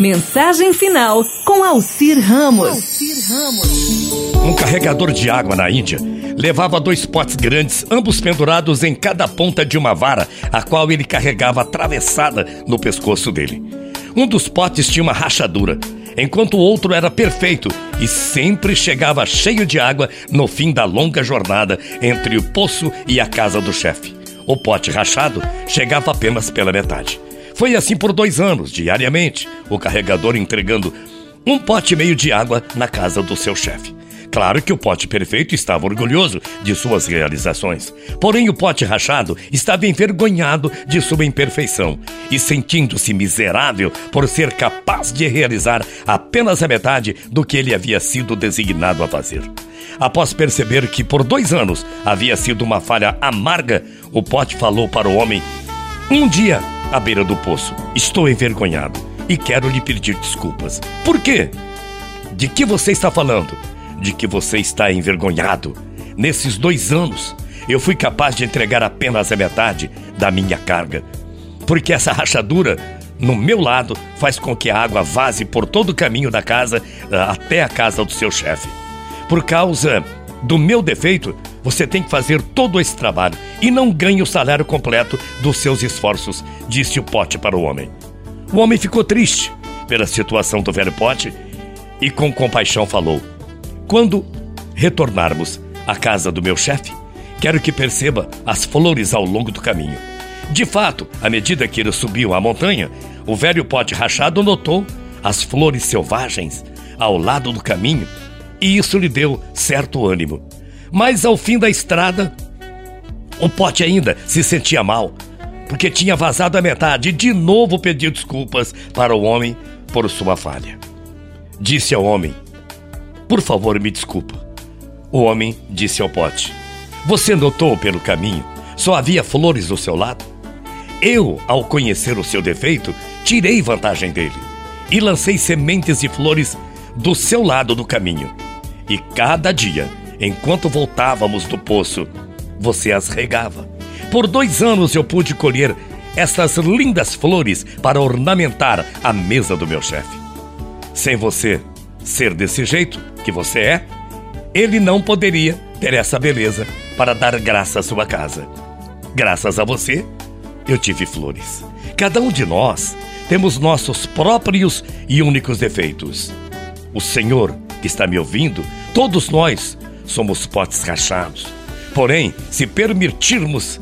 Mensagem final com Alcir Ramos. Um carregador de água na Índia levava dois potes grandes, ambos pendurados em cada ponta de uma vara, a qual ele carregava atravessada no pescoço dele. Um dos potes tinha uma rachadura, enquanto o outro era perfeito e sempre chegava cheio de água no fim da longa jornada entre o poço e a casa do chefe. O pote rachado chegava apenas pela metade. Foi assim por dois anos, diariamente, o carregador entregando um pote e meio de água na casa do seu chefe. Claro que o pote perfeito estava orgulhoso de suas realizações. Porém, o pote rachado estava envergonhado de sua imperfeição e sentindo-se miserável por ser capaz de realizar apenas a metade do que ele havia sido designado a fazer. Após perceber que por dois anos havia sido uma falha amarga, o pote falou para o homem: Um dia à beira do poço. Estou envergonhado e quero lhe pedir desculpas. Por quê? De que você está falando? De que você está envergonhado. Nesses dois anos, eu fui capaz de entregar apenas a metade da minha carga. Porque essa rachadura no meu lado faz com que a água vaze por todo o caminho da casa ah, até a casa do seu chefe. Por causa do meu defeito, você tem que fazer todo esse trabalho e não ganha o salário completo dos seus esforços, disse o pote para o homem. O homem ficou triste pela situação do velho pote e com compaixão falou: Quando retornarmos à casa do meu chefe, quero que perceba as flores ao longo do caminho. De fato, à medida que ele subiu a montanha, o velho pote rachado notou as flores selvagens ao lado do caminho e isso lhe deu certo ânimo. Mas ao fim da estrada, o pote ainda se sentia mal, porque tinha vazado a metade e de novo pediu desculpas para o homem por sua falha. Disse ao homem: Por favor, me desculpa. O homem disse ao pote: Você notou pelo caminho, só havia flores do seu lado? Eu, ao conhecer o seu defeito, tirei vantagem dele e lancei sementes de flores do seu lado do caminho. E cada dia Enquanto voltávamos do poço, você as regava. Por dois anos eu pude colher estas lindas flores para ornamentar a mesa do meu chefe. Sem você ser desse jeito que você é, ele não poderia ter essa beleza para dar graça à sua casa. Graças a você, eu tive flores. Cada um de nós temos nossos próprios e únicos defeitos. O Senhor que está me ouvindo, todos nós somos potes rachados. Porém, se permitirmos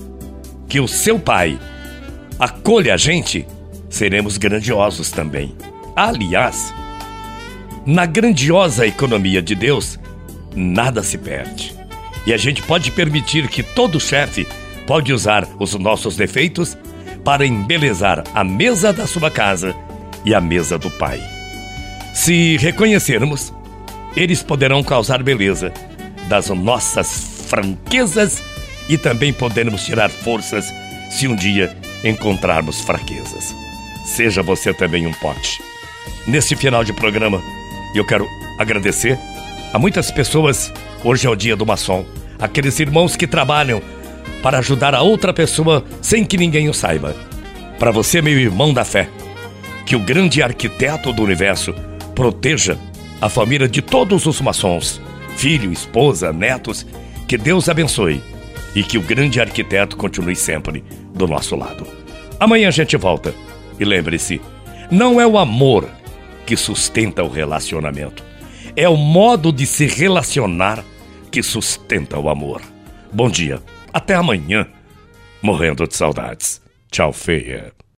que o seu Pai acolha a gente, seremos grandiosos também. Aliás, na grandiosa economia de Deus, nada se perde. E a gente pode permitir que todo chefe pode usar os nossos defeitos para embelezar a mesa da sua casa e a mesa do Pai. Se reconhecermos, eles poderão causar beleza das nossas franquezas e também podemos tirar forças se um dia encontrarmos fraquezas. Seja você também um pote. Nesse final de programa, eu quero agradecer a muitas pessoas. Hoje é o dia do maçom, aqueles irmãos que trabalham para ajudar a outra pessoa sem que ninguém o saiba. Para você, meu irmão da fé, que o grande arquiteto do universo proteja a família de todos os maçons filho, esposa, netos. Que Deus abençoe e que o grande arquiteto continue sempre do nosso lado. Amanhã a gente volta. E lembre-se, não é o amor que sustenta o relacionamento, é o modo de se relacionar que sustenta o amor. Bom dia, até amanhã. Morrendo de saudades. Tchau, feia.